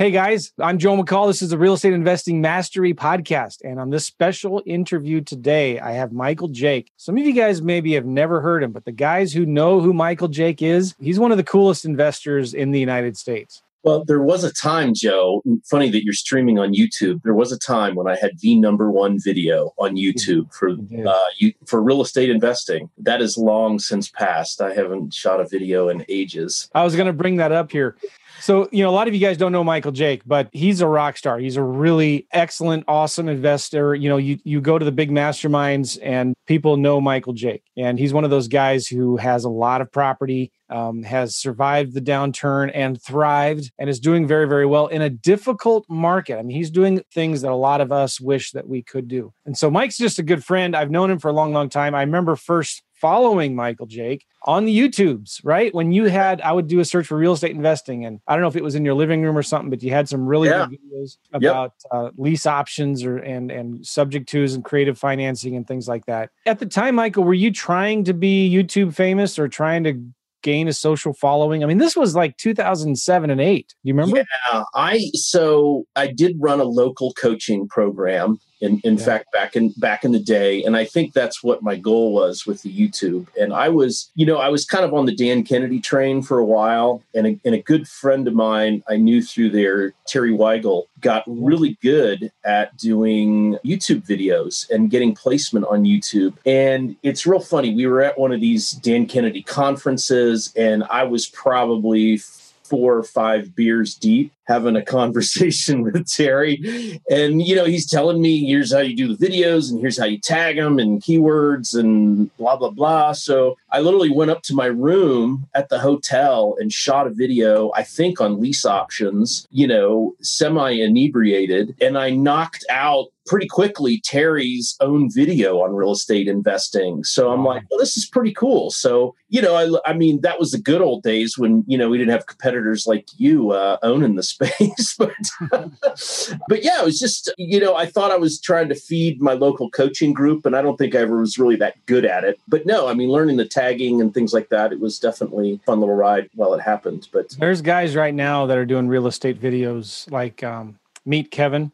Hey guys, I'm Joe McCall. This is the Real Estate Investing Mastery Podcast. And on this special interview today, I have Michael Jake. Some of you guys maybe have never heard him, but the guys who know who Michael Jake is, he's one of the coolest investors in the United States. Well, there was a time, Joe. Funny that you're streaming on YouTube. There was a time when I had the number one video on YouTube for uh, you, for real estate investing. That is long since passed. I haven't shot a video in ages. I was going to bring that up here. So, you know, a lot of you guys don't know Michael Jake, but he's a rock star. He's a really excellent, awesome investor. You know, you you go to the big masterminds and people know Michael Jake. And he's one of those guys who has a lot of property, um, has survived the downturn and thrived and is doing very, very well in a difficult market. I mean, he's doing things that a lot of us wish that we could do. And so Mike's just a good friend. I've known him for a long, long time. I remember first following Michael Jake on the YouTubes, right? When you had, I would do a search for real estate investing, and I don't know if it was in your living room or something, but you had some really yeah. good videos about yep. uh, lease options or and and subject tos and creative financing and things like that. At the time, Michael, were you trying to be YouTube famous or trying to gain a social following? I mean, this was like 2007 and 8. Do you remember? Yeah, I so I did run a local coaching program in, in yeah. fact back in back in the day. And i think that's what my goal was with the youtube. And i was you know i was kind of on the dan kennedy train for a while. And a, and a good friend of mine i knew through there terry weigel got really good at doing youtube videos and getting placement on youtube. And it's real funny. We were at one of these dan kennedy conferences and i was probably four or five beers deep having a conversation with Terry. And, you know, he's telling me, here's how you do the videos and here's how you tag them and keywords and blah, blah, blah. So I literally went up to my room at the hotel and shot a video, I think on lease options, you know, semi inebriated. And I knocked out pretty quickly Terry's own video on real estate investing. So I'm like, well, this is pretty cool. So, you know, I, I mean, that was the good old days when, you know, we didn't have competitors like you uh, owning the space. but, but yeah, it was just, you know, I thought I was trying to feed my local coaching group, and I don't think I ever was really that good at it. But no, I mean, learning the tagging and things like that, it was definitely a fun little ride while it happened. But there's guys right now that are doing real estate videos like um, Meet Kevin.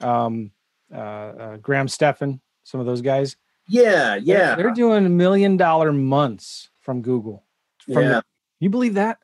Um, uh, uh, Graham Stephan, some of those guys. Yeah, yeah. They're, they're doing million dollar months from Google. From yeah. The, you believe that?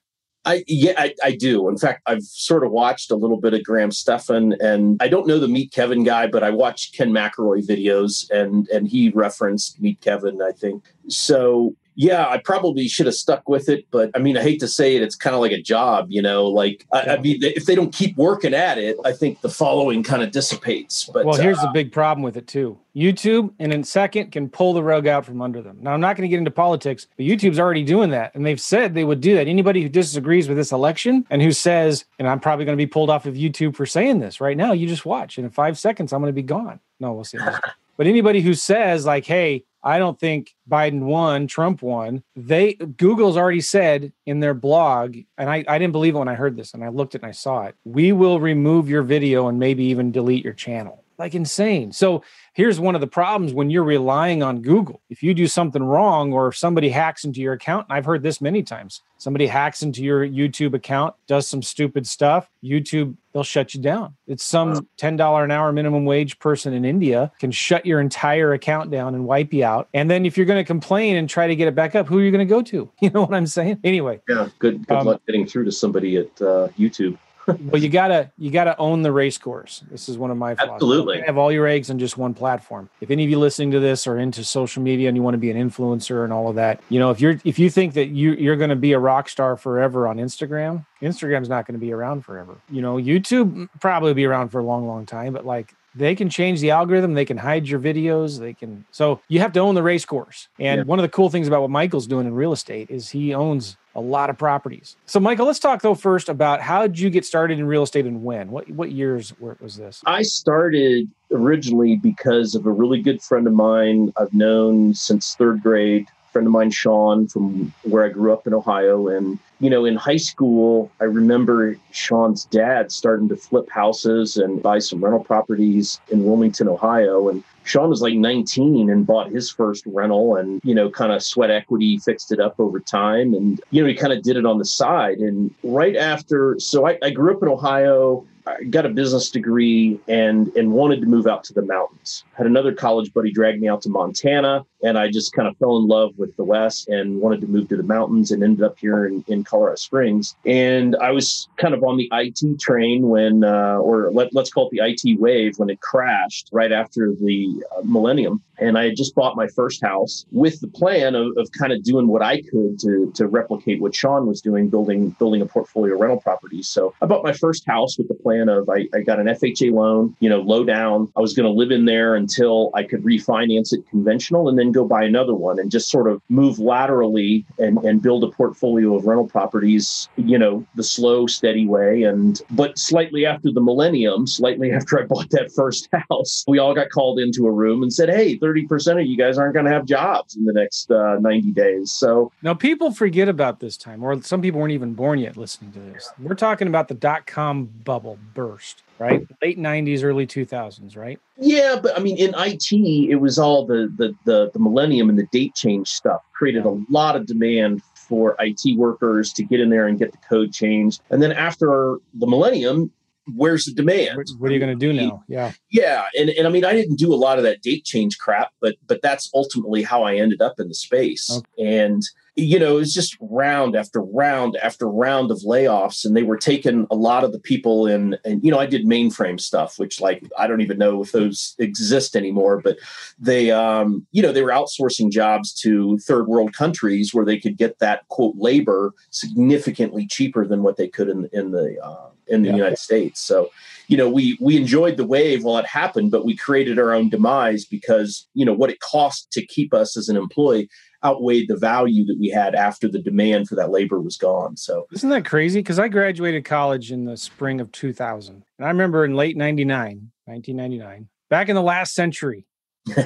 I yeah, I, I, do. In fact, I've sort of watched a little bit of Graham Stephan, and I don't know the Meet Kevin guy, but I watched Ken McElroy videos, and and he referenced Meet Kevin, I think. So yeah, I probably should have stuck with it, but I mean, I hate to say it, it's kind of like a job, you know. Like, I, I, mean, if they don't keep working at it, I think the following kind of dissipates. But well, here's uh, the big problem with it too. YouTube, and in second, can pull the rug out from under them. Now, I'm not going to get into politics, but YouTube's already doing that, and they've said they would do that. Anybody who disagrees with this election and who says, and I'm probably going to be pulled off of YouTube for saying this right now, you just watch, and in five seconds, I'm going to be gone. No, we'll see. but anybody who says like, hey I don't think Biden won, Trump won. They Google's already said in their blog, and I, I didn't believe it when I heard this, and I looked it and I saw it. We will remove your video and maybe even delete your channel. Like insane. So here's one of the problems when you're relying on Google. If you do something wrong or if somebody hacks into your account, and I've heard this many times, somebody hacks into your YouTube account, does some stupid stuff, YouTube, they'll shut you down. It's some $10 an hour minimum wage person in India can shut your entire account down and wipe you out. And then if you're going to complain and try to get it back up, who are you going to go to? You know what I'm saying? Anyway. Yeah, good good um, luck getting through to somebody at uh, YouTube well, you gotta you gotta own the race course. This is one of my. Absolutely. Have all your eggs on just one platform. If any of you listening to this are into social media and you want to be an influencer and all of that, you know, if you're if you think that you you're going to be a rock star forever on Instagram, Instagram's not going to be around forever. You know, YouTube mm, probably be around for a long, long time, but like they can change the algorithm they can hide your videos they can so you have to own the race course. And yeah. one of the cool things about what michael's doing in real estate is he owns a lot of properties. So michael let's talk though first about how did you get started in real estate and when? What what years was this? I started originally because of a really good friend of mine i've known since third grade friend of mine, Sean, from where I grew up in Ohio. And, you know, in high school, I remember Sean's dad starting to flip houses and buy some rental properties in Wilmington, Ohio. And Sean was like 19 and bought his first rental and, you know, kind of sweat equity, fixed it up over time. And, you know, he kind of did it on the side. And right after, so I, I grew up in Ohio. I got a business degree and and wanted to move out to the mountains. Had another college buddy drag me out to Montana, and I just kind of fell in love with the West and wanted to move to the mountains and ended up here in, in Colorado Springs. And I was kind of on the IT train when, uh, or let, let's call it the IT wave when it crashed right after the uh, millennium. And I had just bought my first house with the plan of, of kind of doing what I could to, to replicate what Sean was doing, building building a portfolio rental properties. So I bought my first house with the plan of I, I got an FHA loan, you know, low down. I was going to live in there until I could refinance it conventional and then go buy another one and just sort of move laterally and, and build a portfolio of rental properties, you know, the slow, steady way. And but slightly after the millennium, slightly after I bought that first house, we all got called into a room and said, Hey, 30% of you guys aren't going to have jobs in the next uh, 90 days. So now people forget about this time, or some people weren't even born yet listening to this. We're talking about the dot com bubble burst, right? Late 90s, early 2000s, right? Yeah, but I mean, in IT, it was all the the the, the millennium and the date change stuff created a lot of demand for IT workers to get in there and get the code changed. And then after the millennium, where's the demand? What are you going to do now? Yeah. Yeah. And, and I mean, I didn't do a lot of that date change crap, but, but that's ultimately how I ended up in the space. Okay. And, you know, it was just round after round after round of layoffs. And they were taking a lot of the people in, and, you know, I did mainframe stuff, which like, I don't even know if those exist anymore, but they, um, you know, they were outsourcing jobs to third world countries where they could get that quote labor significantly cheaper than what they could in, in the, uh, in the yeah. United States. So, you know, we we enjoyed the wave while it happened, but we created our own demise because you know what it cost to keep us as an employee outweighed the value that we had after the demand for that labor was gone. So, isn't that crazy? Because I graduated college in the spring of 2000, and I remember in late '99, 1999, back in the last century.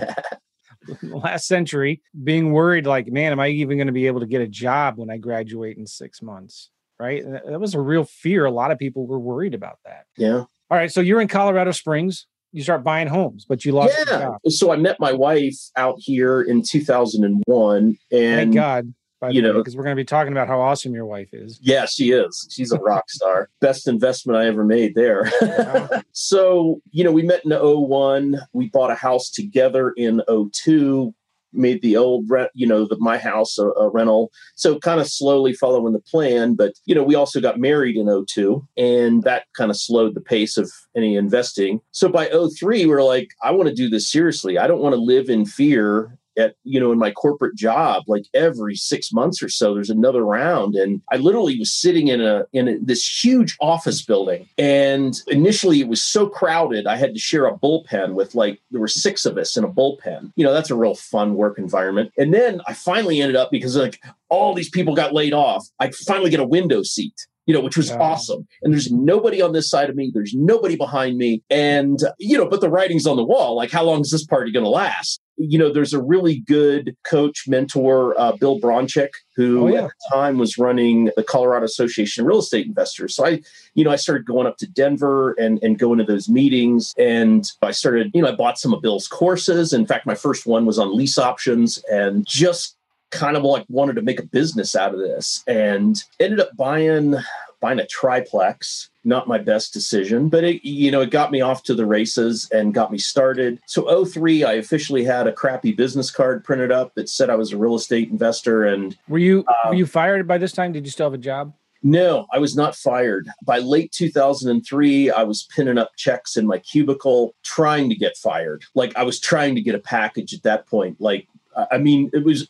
last century being worried like man am i even going to be able to get a job when i graduate in six months right? That was a real fear. A lot of people were worried about that. Yeah. All right. So you're in Colorado Springs. You start buying homes, but you lost. Yeah. So I met my wife out here in 2001, and thank God. you know, because we're going to be talking about how awesome your wife is. Yeah, she is. She's a rock star. Best investment I ever made there. Uh-huh. so, you know, we met in 01. We bought a house together in 02 made the old rent, you know, the, my house a, a rental. So kind of slowly following the plan. But, you know, we also got married in 02 and that kind of slowed the pace of any investing. So by 03, we we're like, I want to do this seriously. I don't want to live in fear at you know in my corporate job like every six months or so there's another round and i literally was sitting in a in a, this huge office building and initially it was so crowded i had to share a bullpen with like there were six of us in a bullpen you know that's a real fun work environment and then i finally ended up because like all these people got laid off i finally get a window seat you know, which was awesome. And there's nobody on this side of me. There's nobody behind me. And, you know, but the writing's on the wall. Like, how long is this party going to last? You know, there's a really good coach, mentor, uh, Bill Bronchick, who oh, yeah. at the time was running the Colorado Association of Real Estate Investors. So I, you know, I started going up to Denver and, and going to those meetings. And I started, you know, I bought some of Bill's courses. In fact, my first one was on lease options and just kind of like wanted to make a business out of this and ended up buying buying a triplex not my best decision but it you know it got me off to the races and got me started so 03 i officially had a crappy business card printed up that said i was a real estate investor and were you uh, were you fired by this time did you still have a job no, I was not fired. By late 2003, I was pinning up checks in my cubicle trying to get fired. Like I was trying to get a package at that point. Like I mean, it was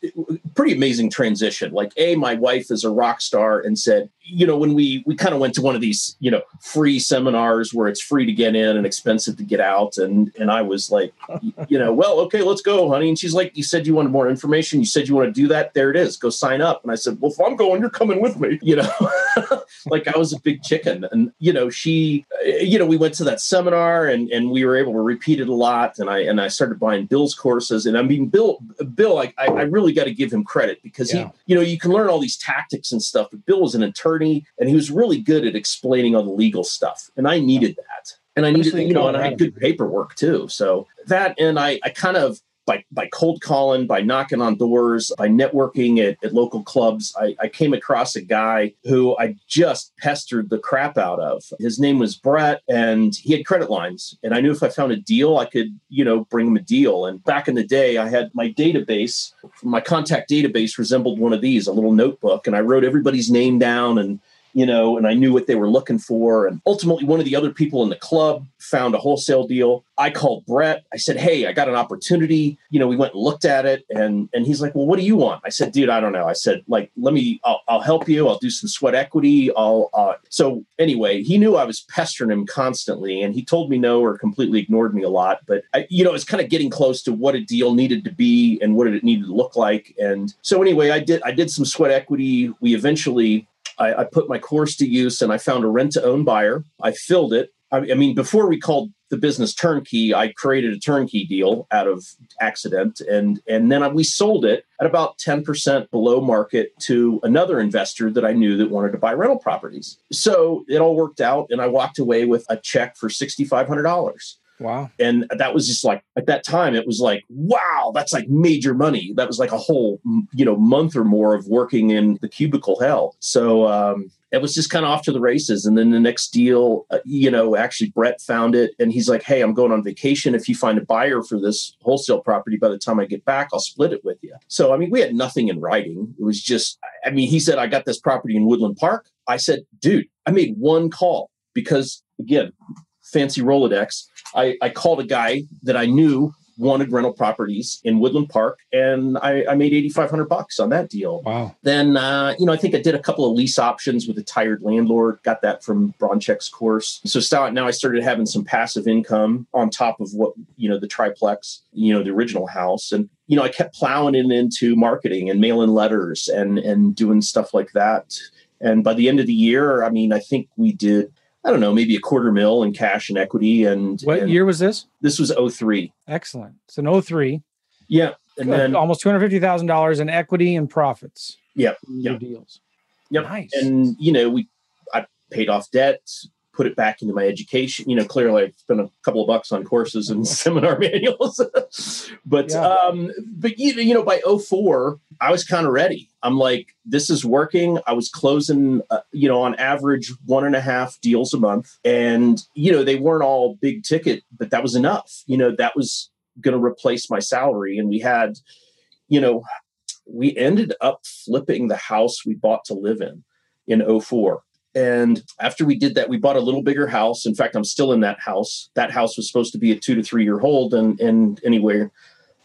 pretty amazing transition. Like, A, my wife is a rock star and said, you know, when we we kind of went to one of these, you know, free seminars where it's free to get in and expensive to get out, and and I was like, you know, well, okay, let's go, honey. And she's like, you said you wanted more information. You said you want to do that. There it is. Go sign up. And I said, well, if I'm going, you're coming with me. You know, like I was a big chicken, and you know, she, eh, you know, we went to that seminar and and we were able to repeat it a lot, and I and I started buying Bill's courses, and I mean, Bill, Bill, I I really got to give him credit because yeah. he, you know, you can learn all these tactics and stuff, but Bill was an attorney and he was really good at explaining all the legal stuff. And I needed that. And I needed, you know, and I had good paperwork too. So that, and I, I kind of, by, by cold calling, by knocking on doors, by networking at, at local clubs, I, I, came across a guy who I just pestered the crap out of. His name was Brett, and he had credit lines. And I knew if I found a deal, I could, you know, bring him a deal. And back in the day, I had my database, my contact database resembled one of these, a little notebook, and I wrote everybody's name down and you know, and I knew what they were looking for. And ultimately, one of the other people in the club found a wholesale deal. I called Brett. I said, "Hey, I got an opportunity." You know, we went and looked at it, and and he's like, "Well, what do you want?" I said, "Dude, I don't know." I said, "Like, let me. I'll, I'll help you. I'll do some sweat equity. I'll." Uh. So anyway, he knew I was pestering him constantly, and he told me no or completely ignored me a lot. But I, you know, it's kind of getting close to what a deal needed to be and what it needed to look like. And so anyway, I did. I did some sweat equity. We eventually I, I put my course to use and I found a rent to own buyer. I filled it. I, I mean, before we called the business turnkey, I created a turnkey deal out of accident, and and then we sold it at about ten percent below market to another investor that I knew that wanted to buy rental properties. So it all worked out, and I walked away with a check for sixty five hundred dollars. Wow. And that was just like at that time it was like wow, that's like major money. That was like a whole you know month or more of working in the cubicle hell. So um it was just kind of off to the races. And then the next deal, uh, you know, actually Brett found it and he's like, Hey, I'm going on vacation. If you find a buyer for this wholesale property by the time I get back, I'll split it with you. So, I mean, we had nothing in writing. It was just, I mean, he said, I got this property in Woodland Park. I said, dude, I made one call because again, fancy Rolodex. I, I called a guy that I knew wanted rental properties in Woodland Park, and I, I made eighty five hundred bucks on that deal. Wow! Then uh, you know I think I did a couple of lease options with a tired landlord. Got that from Bronchick's course. So now I started having some passive income on top of what you know the triplex, you know the original house, and you know I kept plowing it into marketing and mailing letters and and doing stuff like that. And by the end of the year, I mean I think we did I don't know, maybe a quarter mil in cash and equity. And what and year was this? This was 03. Excellent. It's an 03. Yeah. And Good. then almost $250,000 in equity and profits. Yeah. Yeah. Deals. Yep. Nice. And, you know, we, I paid off debt, put it back into my education. You know, clearly I've spent a couple of bucks on courses and seminar manuals. but yeah. um, but you, you know, by 04, I was kind of ready. I'm like, this is working. I was closing, uh, you know, on average one and a half deals a month. And, you know, they weren't all big ticket, but that was enough. You know, that was going to replace my salary. And we had, you know, we ended up flipping the house we bought to live in in 04 and after we did that, we bought a little bigger house. In fact, I'm still in that house. That house was supposed to be a two to three year hold. And, and anyway,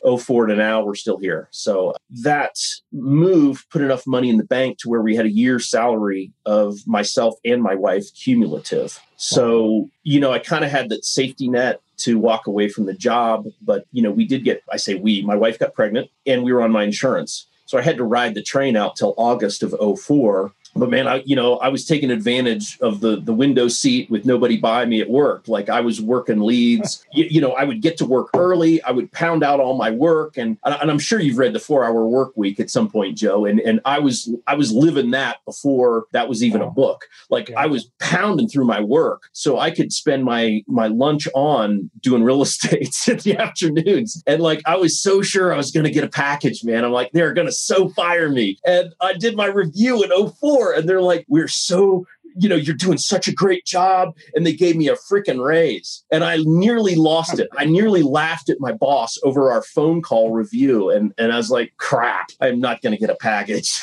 04 to now, we're still here. So that move put enough money in the bank to where we had a year's salary of myself and my wife cumulative. So, you know, I kind of had that safety net to walk away from the job. But, you know, we did get, I say we, my wife got pregnant and we were on my insurance. So I had to ride the train out till August of 04 but man, I you know I was taking advantage of the the window seat with nobody by me at work. Like I was working leads. you, you, know, I would get to work early. I would pound out all my work, and and I'm sure you've read the Four Hour Work Week at some point, Joe. And and I was I was living that before that was even a book. Like yeah. I was pounding through my work so I could spend my my lunch on doing real estate in the afternoons. And like I was so sure I was going to get a package, man. I'm like they're going to so fire me. And I did my review in 04 and they're like, we're so you know, you're doing such a great job. And they gave me a freaking raise. And I nearly lost it. I nearly laughed at my boss over our phone call review. And, and I was like, crap, I'm not going to get a package.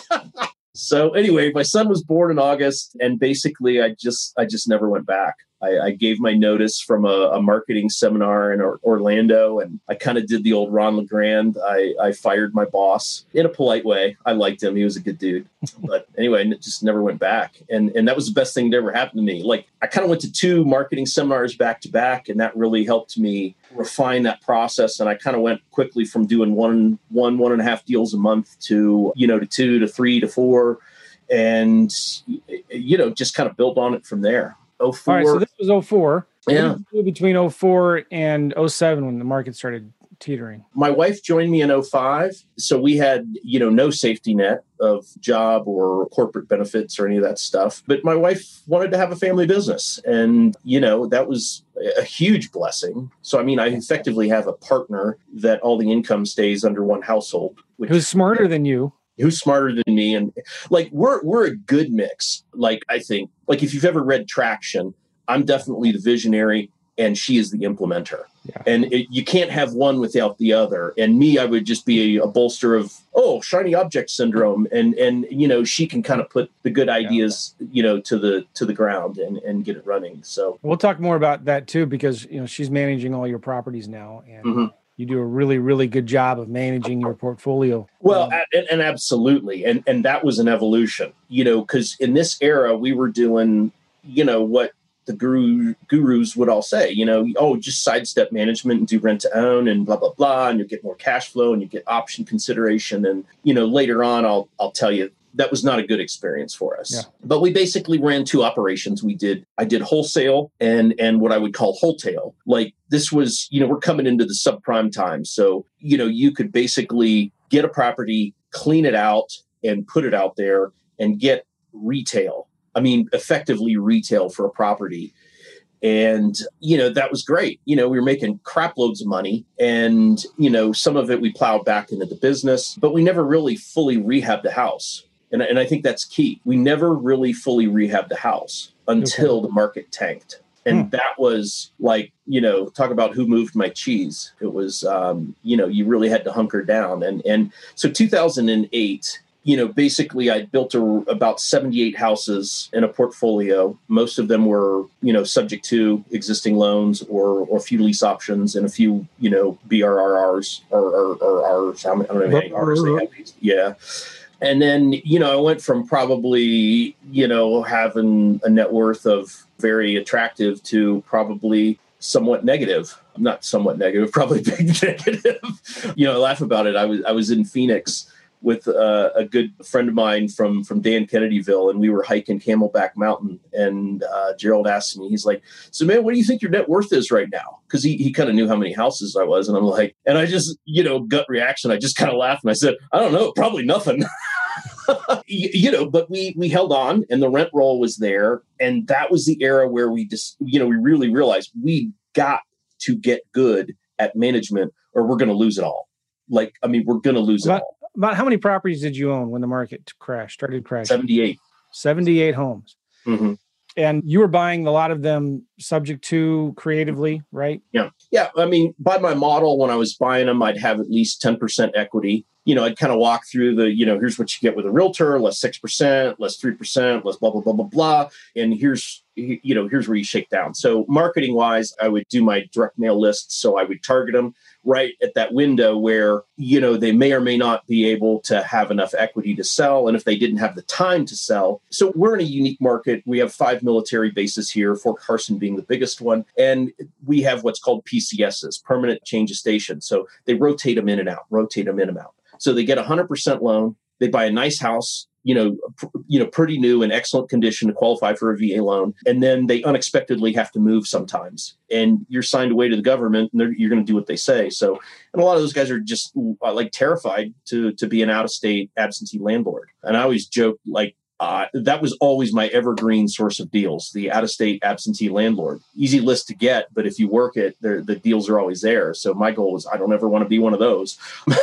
so anyway, my son was born in August and basically I just, I just never went back. I, I gave my notice from a, a marketing seminar in or, Orlando, and I kind of did the old Ron LeGrand. I, I fired my boss in a polite way. I liked him; he was a good dude. but anyway, it just never went back, and and that was the best thing that ever happened to me. Like I kind of went to two marketing seminars back to back, and that really helped me refine that process. And I kind of went quickly from doing one one one and a half deals a month to you know to two to three to four and you know just kind of built on it from there 04 all right so oh this was 04 yeah. between 04 and 07 when the market started teetering. My wife joined me in 05 so we had you know no safety net of job or corporate benefits or any of that stuff but my wife wanted to have a family business and you know that was a huge blessing. So i mean i effectively have a partner that all the income stays under one household which, who's smarter than you who's smarter than me? And like we're we're a good mix. Like i think like if you've ever read traction i'm definitely the visionary and she is the implementer. Yeah. and it, you can't have one without the other. And me i would just be a, a, bolster of oh shiny object syndrome. And and you know she can kind of put the good ideas yeah. you know to the to the ground and and get it running. So we'll talk more about that too because you know she's managing all your properties now and mm-hmm you do a really really good job of managing your portfolio. Well um, and, and, absolutely. And and that was an evolution you know because in this era we were doing you know what the guru gurus would all say you know oh just sidestep management and do rent to own and blah blah blah and you get more cash flow and you get option consideration. And you know later on i'll i'll tell you that was not a good experience for us. Yeah. But we basically ran two operations. We did I did wholesale and and what I would call wholetail. Like this was, you know, we're coming into the subprime time. So, you know, you could basically get a property, clean it out and put it out there and get retail. I mean, effectively retail for a property. And, you know, that was great. You know, we were making crap loads of money and, you know, some of it we plowed back into the business, but we never really fully rehabbed the house and, and I think that's key. We never really fully rehabbed the house until okay. the market tanked. And hmm. that was like, you know, talk about who moved my cheese. It was, um, you know, you really had to hunker down. And, and so 2008, you know, basically I built a, about 78 houses in a portfolio. Most of them were, you know, subject to existing loans or, or a few lease options and a few, you know, BRRRs or, or, or Rs. I don't know how many Rs they have. Yeah and then you know i went from probably you know having a net worth of very attractive to probably somewhat negative I'm not somewhat negative probably big negative you know i laugh about it i was i was in phoenix with uh, a good friend of mine from from Dan Kennedyville, and we were hiking Camelback Mountain. And uh, Gerald asked me, he's like, "So, man, what do you think your net worth is right now?" Because he he kind of knew how many houses I was, and I'm like, and I just you know gut reaction, I just kind of laughed and I said, "I don't know, probably nothing." you know, but we we held on, and the rent roll was there, and that was the era where we just you know we really realized we got to get good at management, or we're going to lose it all. Like, I mean, we're going to lose about, it all. About how many properties did you own when the market crashed, started crashing? 78. 78 homes. Mm-hmm. And you were buying a lot of them subject to creatively, right? Yeah. Yeah. I mean, by my model, when I was buying them, I'd have at least 10% equity you know, I'd kind of walk through the, you know, here's what you get with a realtor, less 6%, less 3%, less blah, blah, blah, blah, blah. And here's, you know, here's where you shake down. So marketing wise, I would do my direct mail lists. So I would target them right at that window where, you know, they may or may not be able to have enough equity to sell. And if they didn't have the time to sell. So we're in a unique market. We have five military bases here, Fort Carson being the biggest one. And we have what's called PCSs, permanent change of station. So they rotate them in and out, rotate them in and out. So they get a hundred percent loan. They buy a nice house, you know, pr- you know, pretty new and excellent condition to qualify for a VA loan, and then they unexpectedly have to move sometimes, and you're signed away to the government, and you're going to do what they say. So, and a lot of those guys are just uh, like terrified to to be an out of state absentee landlord. And I always joke like uh, that was always my evergreen source of deals the out of state absentee landlord. Easy list to get but if you work it the deals are always there. So my goal is i don't ever want to be one of those.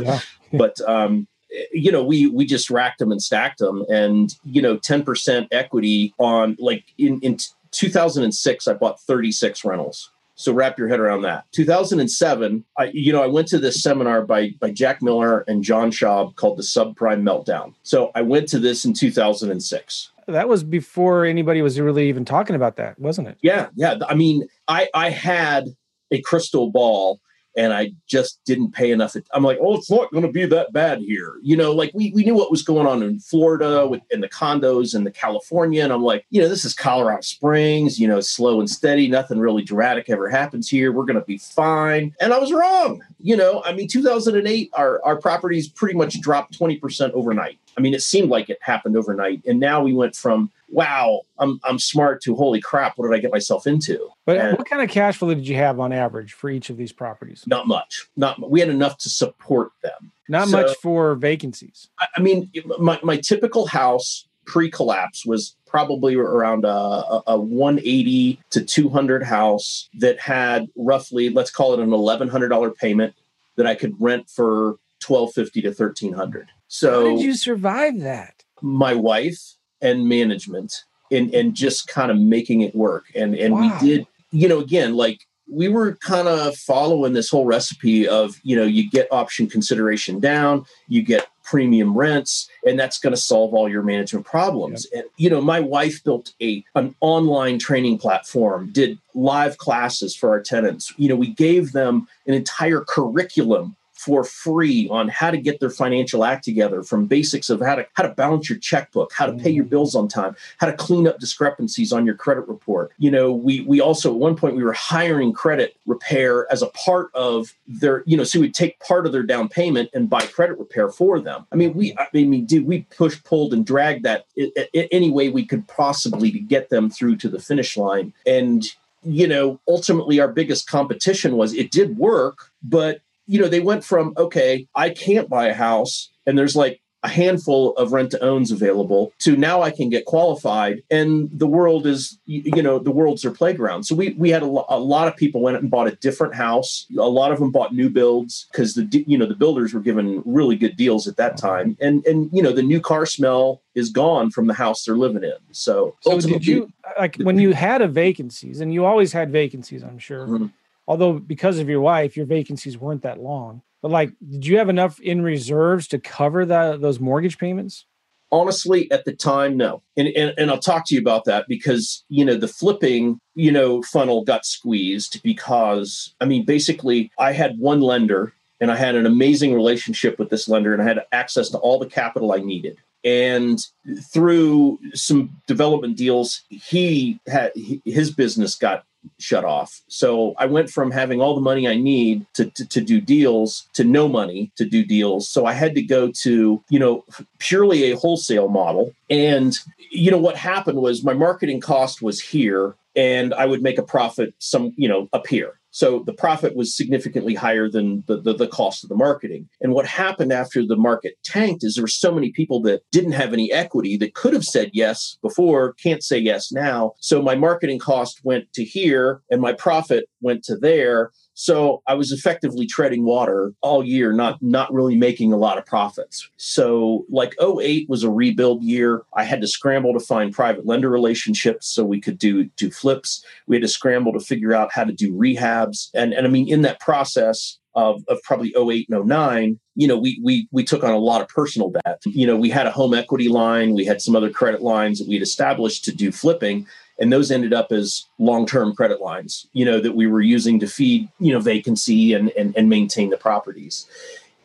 Yeah. but um, you know we we just racked them and stacked them and you know 10% equity on like in in 2006 i bought 36 rentals so wrap your head around that. 2007, I, you know, I went to this seminar by by Jack Miller and John Schaub called the Subprime Meltdown. So I went to this in 2006. that was before anybody was really even talking about that, wasn't it? Yeah, yeah. I mean, I I had a crystal ball and I just didn't pay enough. I'm like, oh, it's not going to be that bad here. You know, like we, we knew what was going on in Florida with in the condos and the California. And I'm like, you know, this is Colorado Springs, you know, slow and steady. Nothing really dramatic ever happens here. We're going to be fine. And I was wrong. You know, I mean, 2008, our, our properties pretty much dropped 20% overnight. I mean, it seemed like it happened overnight. And now we went from wow, I'm I'm smart to holy crap, what did I get myself into? But and what kind of cash flow did you have on average for each of these properties? Not much. Not we had enough to support them. Not so, much for vacancies. I, I mean, my, my typical house pre-collapse was probably around a, a, 180 to 200 house that had roughly let's call it an $1100 payment that i could rent for 1250 to 1300 so how did you survive that my wife and management and and just kind of making it work and and wow. we did you know again like we were kind of following this whole recipe of you know you get option consideration down you get premium rents and that's going to solve all your management problems yep. and you know my wife built a an online training platform did live classes for our tenants you know we gave them an entire curriculum for free on how to get their financial act together from basics of how to how to balance your checkbook how to pay your mm-hmm. bills on time how to clean up discrepancies on your credit report. You know we we also at one point we were hiring credit repair as a part of their you know so we'd take part of their down payment and buy credit repair for them. I mean we i mean did we push pulled and dragged that any way we could possibly to get them through to the finish line. And you know ultimately our biggest competition was it did work but you know, they went from, okay, I can't buy a house and there's like a handful of rent to owns available to now I can get qualified and the world is you know the world's their playground. So we we had a, lo- a lot of people went and bought a different house. A lot of them bought new builds because the you know the builders were given really good deals at that time. And and you know the new car smell is gone from the house they're living in. So so did you like when you had a vacancies and you always had vacancies I'm sure mm-hmm although because of your wife, your vacancies weren't that long. But like, did you have enough in reserves to cover that those mortgage payments? Honestly, at the time, no. And, and and I'll talk to you about that because you know the flipping you know funnel got squeezed because I mean basically I had one lender and I had an amazing relationship with this lender and I had access to all the capital I needed. And through some development deals, he had his business got shut off. So I went from having all the money I need to, to, to, do deals to no money to do deals. So I had to go to, you know, purely a wholesale model. And, you know, what happened was my marketing cost was here and I would make a profit some, you know, up here. So the profit was significantly higher than the, the, the, cost of the marketing. And what happened after the market tanked is there were so many people that didn't have any equity that could have said yes before, can't say yes now. So my marketing cost went to here and my profit went to there. So I was effectively treading water all year, not not really making a lot of profits. So like 08 was a rebuild year. I had to scramble to find private lender relationships so we could do do flips. We had to scramble to figure out how to do rehabs. And and I mean in that process, of, of probably 08 and 09 you know we we we took on a lot of personal debt you know we had a home equity line we had some other credit lines that we'd established to do flipping and those ended up as long-term credit lines you know that we were using to feed you know vacancy and and, and maintain the properties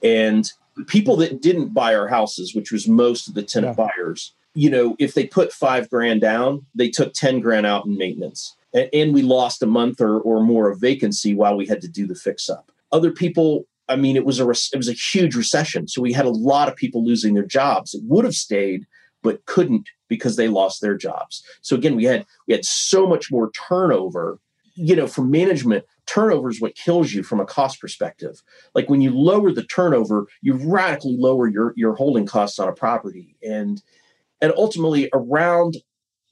and people that didn't buy our houses which was most of the tenant yeah. buyers you know if they put five grand down they took 10 grand out in maintenance and, and we lost a month or, or more of vacancy while we had to do the fix up other people I mean, it was a it was a huge recession, so we had a lot of people losing their jobs. It would have stayed, but couldn't because they lost their jobs. So again, we had we had so much more turnover. You know, for management, turnover is what kills you from a cost perspective. Like when you lower the turnover, you radically lower your your holding costs on a property. And and ultimately around,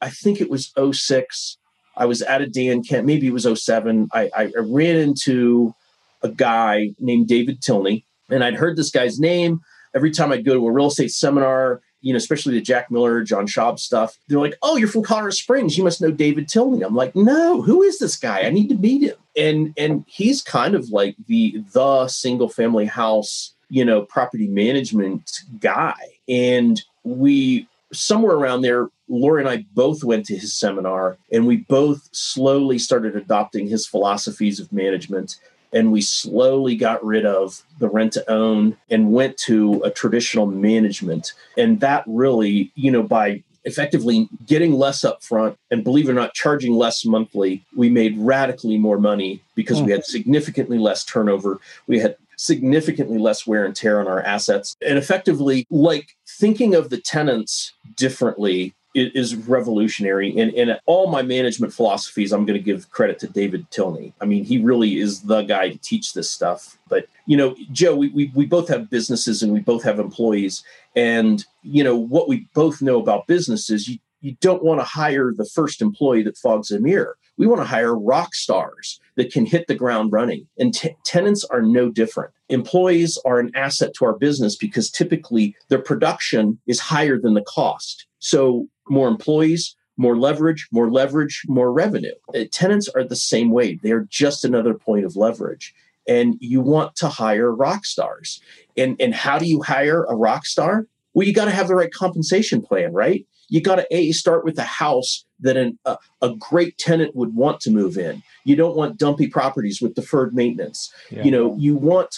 I think it was 06, I was at a Dan camp, maybe it was 07. I, I ran into a guy named David Tilney, and I'd heard this guy's name every time I'd go to a real estate seminar you know, especially the Jack Miller, John Schaub stuff. They're like, "Oh, you're from Colorado Springs. You must know David Tilney." I'm like, "No, who is this guy? I need to meet him." And and he's kind of like the the single family house, you know, property management guy. And we somewhere around there, Lori and I both went to his seminar and we both slowly started adopting his philosophies of management. And we slowly got rid of the rent to own and went to a traditional management. And that really, you know, by effectively getting less upfront and believe it or not, charging less monthly, we made radically more money because mm. we had significantly less turnover. We had significantly less wear and tear on our assets. And effectively, like thinking of the tenants differently is revolutionary. And in all my management philosophies, I'm going to give credit to David Tilney. I mean, he really is the guy to teach this stuff. But, you know, Joe, we, we, we both have businesses and we both have employees. And, you know, what we both know about business is you, you don't want to hire the first employee that fogs a mirror. We want to hire rock stars that can hit the ground running. And t- tenants are no different. Employees are an asset to our business because typically their production is higher than the cost. So more employees, more leverage, more leverage, more revenue. Uh, tenants are the same way. They're just another point of leverage. And you want to hire rock stars. And, and how do you hire a rock star? Well, you got to have the right compensation plan, right? You got to a start with a house that an, a, a great tenant would want to move in. You don't want dumpy properties with deferred maintenance. Yeah. You know, you want,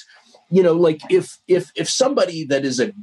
you know, like if if if somebody that is a,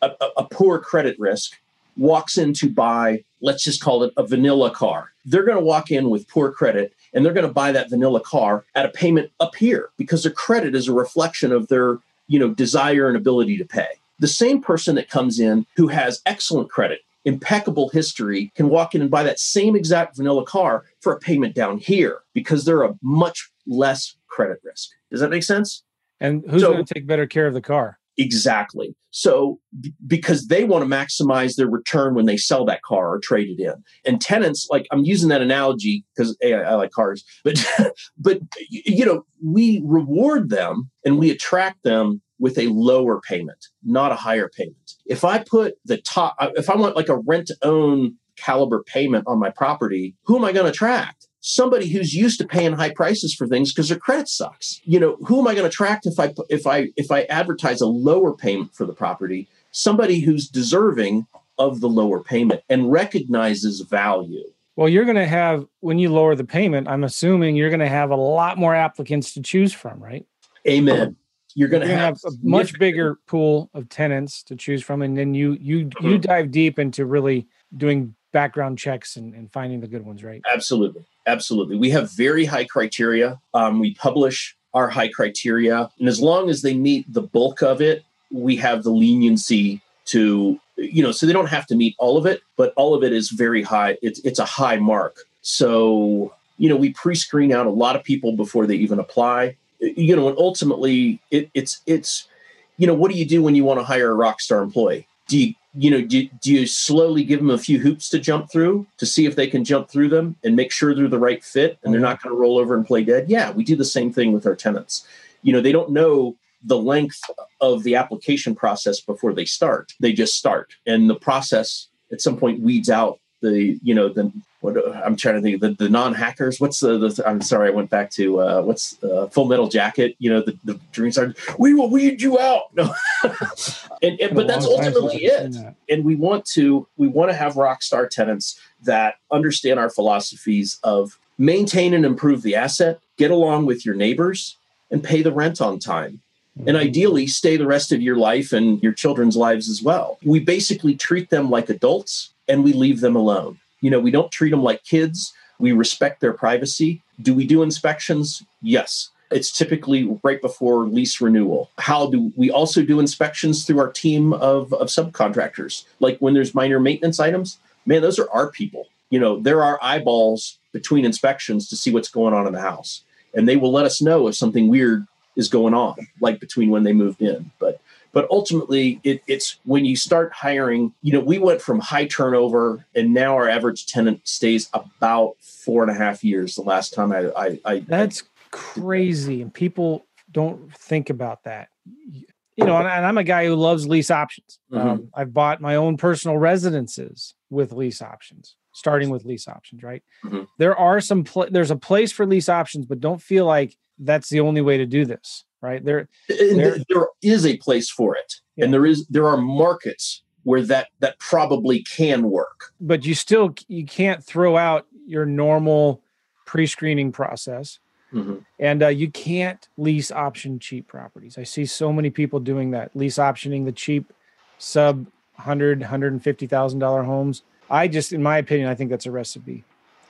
a, a poor credit risk walks in to buy, let's just call it a vanilla car, they're going to walk in with poor credit and they're going to buy that vanilla car at a payment up here because their credit is a reflection of their, you know, desire and ability to pay. The same person that comes in who has excellent credit, impeccable history can walk in and buy that same exact vanilla car for a payment down here because they're a much less credit risk. Does that make sense? And who's so, going to take better care of the car? Exactly. So, b- because they want to maximize their return when they sell that car or trade it in. And tenants, like I'm using that analogy because I, I like cars, but but you know, we reward them and we attract them with a lower payment, not a higher payment. If I put the top, uh, if I want like a rent own caliber payment on my property, who am I going to attract? Somebody who's used to paying high prices for things because their credit sucks. You know, who am I going to attract if I if I if I advertise a lower payment for the property? Somebody who's deserving of the lower payment and recognizes value. Well, you're going to have when you lower the payment, I'm assuming you're going to have a lot more applicants to choose from, right? Amen you're going to have, have, a much bigger pool of tenants to choose from and then you you you mm-hmm. dive deep into really doing background checks and, and finding the good ones right absolutely absolutely. We have very high criteria. Um, we publish our high criteria and as long as they meet the bulk of it we have the leniency to you know so they don't have to meet all of it but all of it is very high. It's it's a high mark. So you know we pre-screen out a lot of people before they even apply. You know, and ultimately it, it's it's you know, what do you do when you want to hire a rock star employee? Do you you know do, do you slowly give them a few hoops to jump through to see if they can jump through them and make sure they're the right fit and they're not going to roll over and play dead? Yeah, we do the same thing with our tenants. You know, they don't know the length of the application process before they start. They just start, and the process at some point weeds out the you know the what I'm trying to think the, the non-hackers. What's the, the I'm sorry, I went back to uh, what's uh, Full Metal Jacket. You know the, the Dream Sergeant. We will weed you out. No, and, and but that's ultimately it. And we want to we want to have rock star tenants that understand our philosophies of maintain and improve the asset, get along with your neighbors, and pay the rent on time. And mm-hmm. ideally, stay the rest of your life and your children's lives as well. We basically treat them like adults and we leave them alone. You know, we don't treat them like kids. We respect their privacy. Do we do inspections? Yes. It's typically right before lease renewal. How do we also do inspections through our team of, of subcontractors? Like when there's minor maintenance items, man, those are our people. You know, there are eyeballs between inspections to see what's going on in the house. And they will let us know if something weird is going on, like between when they moved in. But but ultimately, it, it's when you start hiring, you know, we went from high turnover and now our average tenant stays about four and a half years the last time I. I, I That's I, crazy. And people don't think about that. You know, and, I'm a guy who loves lease options. Mm-hmm. Um, I've bought my own personal residences with lease options starting with lease options, right? Mm-hmm. There are some pl- there's a place for lease options, but don't feel like that's the only way to do this right? There, there, there is a place for it, yeah. and there is there are markets where that that probably can work. But you still you can't throw out your normal pre-screening process. Mm-hmm. And uh, you can't lease option cheap properties. I see so many people doing that, lease optioning the cheap sub 100 $150,000 homes. I just, in my opinion, I think that's a recipe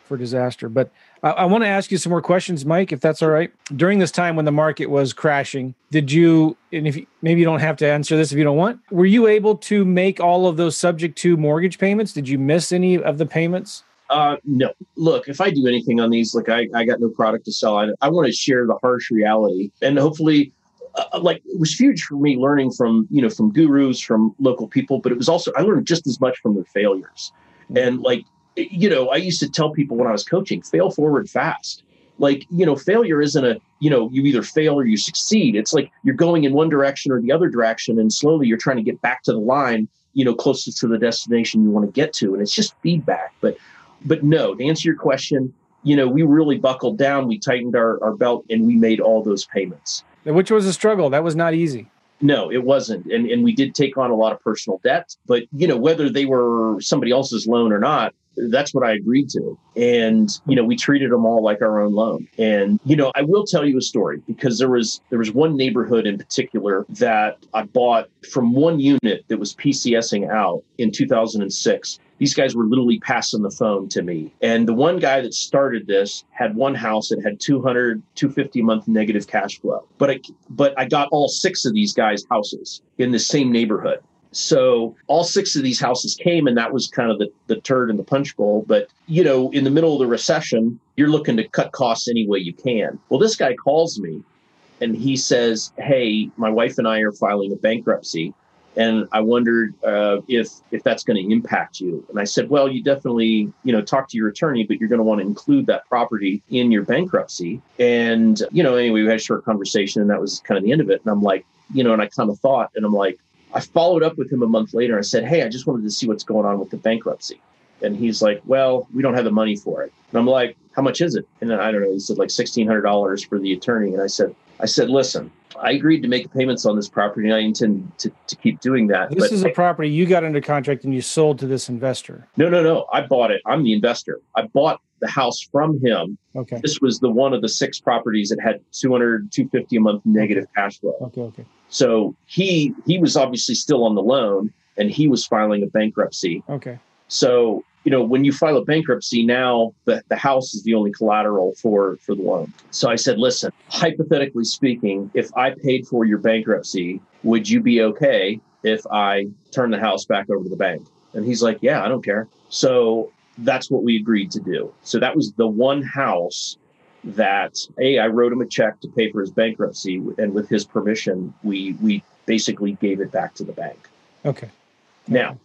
for disaster. But I, I want to ask you some more questions, Mike, if that's all right. During this time when the market was crashing, did you, and if you, maybe you don't have to answer this if you don't want, were you able to make all of those subject to mortgage payments? Did you miss any of the payments? Uh, no. Look, if I do anything on these, like I, I got no product to sell. I, I want to share the harsh reality, and hopefully, uh, like it was huge for me learning from you know from gurus, from local people, but it was also I learned just as much from their failures, and like you know, I used to tell people when I was coaching, fail forward fast. Like, you know, failure isn't a, you know, you either fail or you succeed. It's like you're going in one direction or the other direction, and slowly you're trying to get back to the line, you know, closest to the destination you want to get to. And it's just feedback. But, but no, to answer your question, you know, we really buckled down, we tightened our, our belt, and we made all those payments. Which was a struggle. That was not easy. No, it wasn't. And and we did take on a lot of personal debt, but you know, whether they were somebody else's loan or not, that's what I agreed to. And, you know, we treated them all like our own loan. And, you know, I will tell you a story because there was there was one neighborhood in particular that I bought from one unit that was PCSing out in 2006 these guys were literally passing the phone to me. And the one guy that started this had one house that had 200, 250 a month negative cash flow. But I, but I got all six of these guys' houses in the same neighborhood. So all six of these houses came, and that was kind of the, the turd in the punch bowl. But, you know, in the middle of the recession, you're looking to cut costs any way you can. Well, this guy calls me and he says, Hey, my wife and I are filing a bankruptcy. And I wondered uh, if if that's going to impact you. And I said, well, you definitely, you know, talk to your attorney, but you're going to want to include that property in your bankruptcy. And you know, anyway, we had a short conversation, and that was kind of the end of it. And I'm like, you know, and I kind of thought, and I'm like, I followed up with him a month later. I said, Hey, I just wanted to see what's going on with the bankruptcy. And he's like, Well, we don't have the money for it. And I'm like, How much is it? And then I don't know. He said like $1,600 for the attorney. And I said, I said, Listen, I agreed to make payments on this property and I intend to, to keep doing that. This is a property you got under contract and you sold to this investor. No, no, no. I bought it. I'm the investor. I bought the house from him. Okay. This was the one of the six properties that had 200, 250 a month negative cash flow. Okay. Okay. So he he was obviously still on the loan and he was filing a bankruptcy. Okay. So, you know, when you file a bankruptcy now, the, the house is the only collateral for for the loan. So I said, listen, hypothetically speaking, if I paid for your bankruptcy, would you be okay if I turn the house back over to the bank? And he's like, yeah, I don't care. So that's what we agreed to do. So that was the one house that a I wrote him a check to pay for his bankruptcy, and with his permission, we we basically gave it back to the bank. Okay. Now,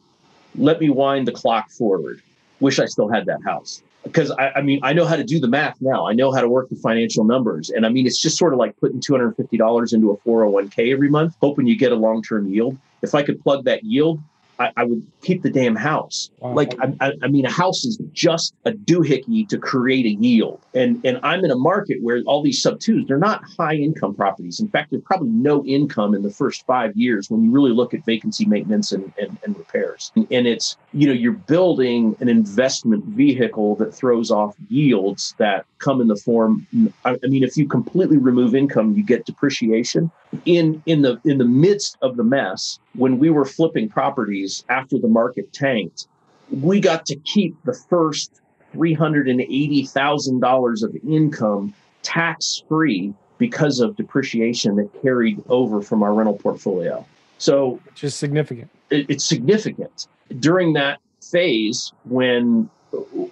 let me wind the clock forward. Wish I still had that house because I, I, mean I know how to do the math now. I know how to work the financial numbers, and I mean it's just sort of like putting two hundred fifty dollars into a four hundred one k every month, hoping you get a long term yield. If I could plug that yield I, I would keep the damn house. Wow. Like, I, I, mean, a house is just a doohickey to create a yield. And, and I'm in a market where all these sub twos, they're not high income properties. In fact, there's probably no income in the first five years when you really look at vacancy maintenance and, and, and repairs. And, and it's, you know, you're building an investment vehicle that throws off yields that come in the form. I, mean, if you completely remove income, you get depreciation in, in the, in the midst of the mess when we were flipping properties after the market tanked, we got to keep the first $380,000 of income tax free because of depreciation that carried over from our rental portfolio. So, which is significant. It, it's significant. During that phase, when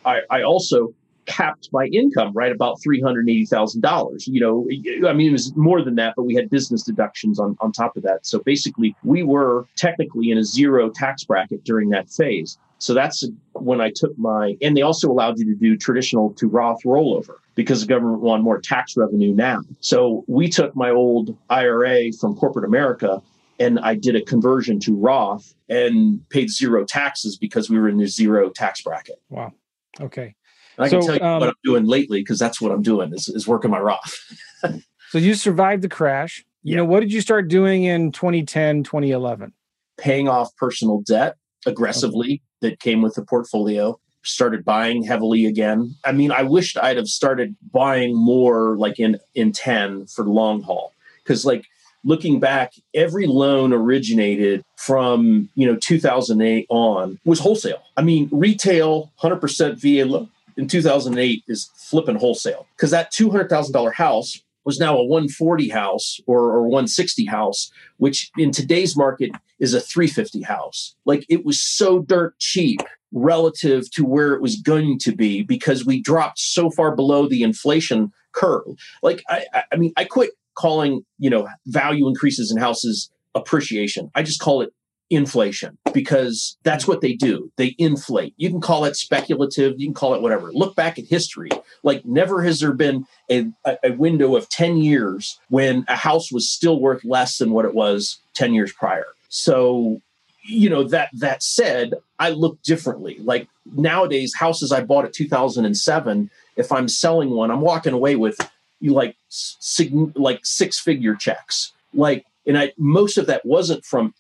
I, I also capped my income right about $380,000. You know, I mean, it was more than that, but we had business deductions on, on top of that. So basically, we were technically in a zero tax bracket during that phase. So that's when I took my, and they also allowed you to do traditional to Roth rollover because the government wanted more tax revenue now. So we took my old IRA from corporate America and I did a conversion to Roth and paid zero taxes because we were in the zero tax bracket. Wow. Okay. And I so, can tell you um, what I'm doing lately because that's what I'm doing is, is working my Roth. so you survived the crash. You yeah. know, what did you start doing in 2010, 2011? Paying off personal debt aggressively okay. that came with the portfolio started buying heavily again. I mean, I wished I'd have started buying more like in in 10 for long haul cuz like looking back every loan originated from, you know, 2008 on was wholesale. I mean, retail 100% VA loan in 2008 is flipping wholesale cuz that $200,000 house was now a 140 house or, or 160 house, which in today's market is a 350 house. Like it was so dirt cheap relative to where it was going to be because we dropped so far below the inflation curve. Like I, I mean, I quit calling you know value increases in houses appreciation. I just call it inflation because that's what they do. They inflate. You can call it speculative, you can call it whatever. Look back at history. Like, never has there been a, a, window of 10 years when a house was still worth less than what it was 10 years prior. So, you know, that that said, I look differently. Like nowadays, houses I bought at 2007, if I'm selling one, I'm walking away with you like sig- like six figure checks. Like, and I most of that wasn't from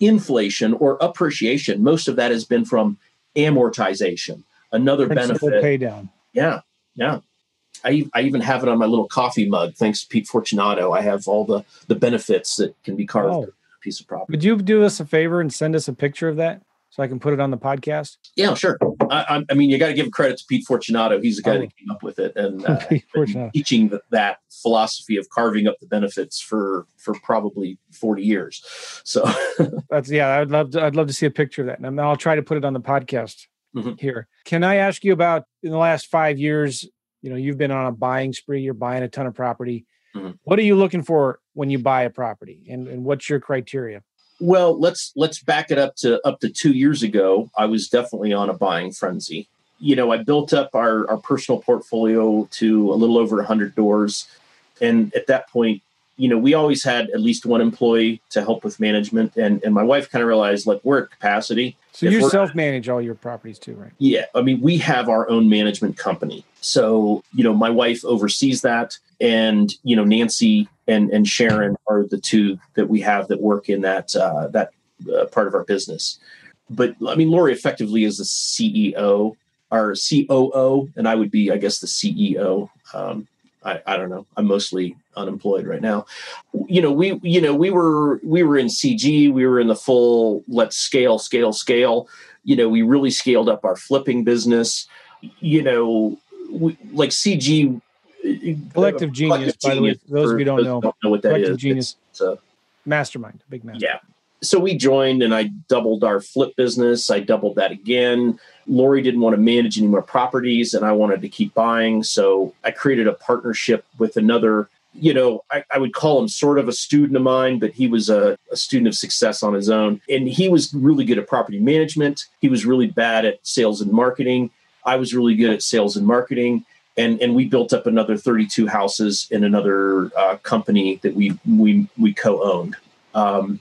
inflation or appreciation. Most of that has been from amortization. Another Principal benefit. Pay down. Yeah, yeah. I, I even have it on my little coffee mug. Thanks to Pete Fortunato, I have all the the benefits that can be carved oh. a piece of property. Would you do us a favor and send us a picture of that so I can put it on the podcast? Yeah, sure. I, I mean, you got to give credit to Pete Fortunato. He's the guy oh. that came up with it and uh, teaching the, that philosophy of carving up the benefits for for probably forty years. So that's yeah. I'd love to. I'd love to see a picture of that, and I'll try to put it on the podcast mm-hmm. here. Can I ask you about in the last five years? You know, you've been on a buying spree. You're buying a ton of property. Mm-hmm. What are you looking for when you buy a property, and, and what's your criteria? Well, let's let's back it up to up to two years ago. I was definitely on a buying frenzy. You know, I built up our, our personal portfolio to a little over 100 doors. And at that point, you know, we always had at least one employee to help with management. And, and my wife kind of realized, like, we're at capacity. So if you self manage all your properties too, right? Yeah. I mean, we have our own management company. So, you know, my wife oversees that. And, you know, Nancy and, and Sharon are the two that we have that work in that, uh, that uh, part of our business. But I mean, Lori effectively is the CEO, our COO, and I would be, I guess, the CEO. Um, I, I don't know. I'm mostly unemployed right now. You know, we you know we were we were in CG. We were in the full let's scale, scale, scale. You know, we really scaled up our flipping business. You know, we, like CG. Collective uh, genius, collective by the way. Those of you don't know, don't know what that collective is. genius. It's, a mastermind, big mastermind. Yeah. So we joined, and I doubled our flip business. I doubled that again Lori didn't want to manage any more properties and I wanted to keep buying. So I created a partnership with another, you know, I, I would call him sort of a student of mine, but he was a, a, student of success on his own. And he was really good at property management. He was really bad at sales and marketing. I was really good at sales and marketing. And, and we built up another 32 houses in another uh, company that we, we, we co-owned. Um,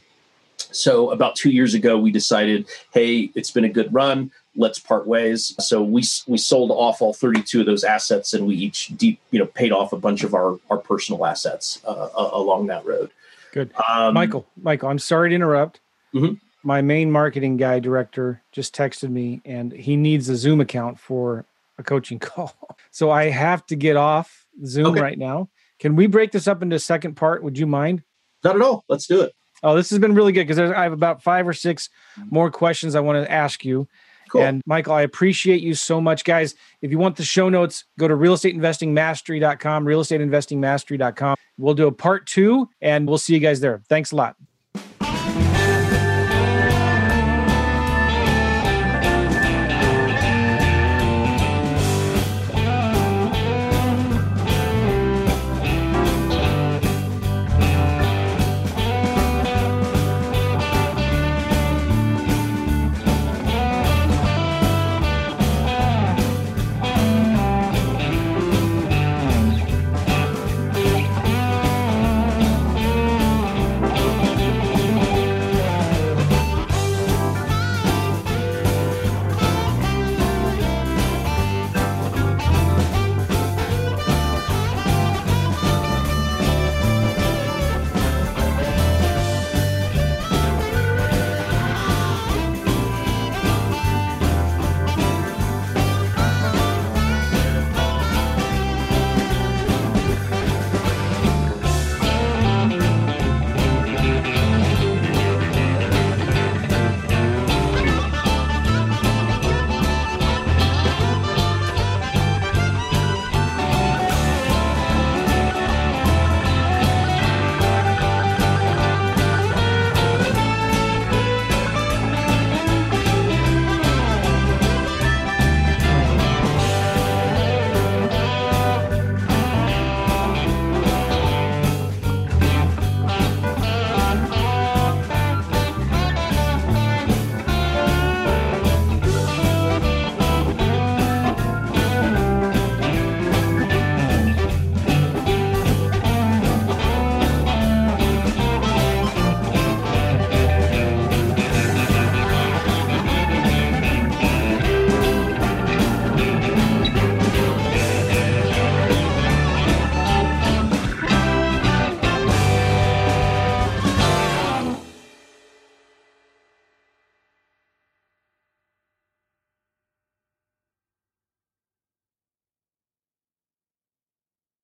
so about two years ago, we decided, hey, it's been a good run let's part ways. So we we sold off all 32 of those assets, and we each deep you know paid off a bunch of our our personal assets uh, along that road. Good, um, Michael. Michael, I'm sorry to interrupt. Mm-hmm. My main marketing guy director just texted me, and he needs a Zoom account for a coaching call. So I have to get off Zoom okay. right now. Can we break this up into a second part? Would you mind? Not at all. Let's do it. Oh, this has been really good because I have about five or six more questions I want to ask you. Cool. And Michael, I appreciate you so much, guys. If you want the show notes, go to realestateinvestingmastery.com, realestateinvestingmastery.com. We'll do a part two and we'll see you guys there. Thanks a lot.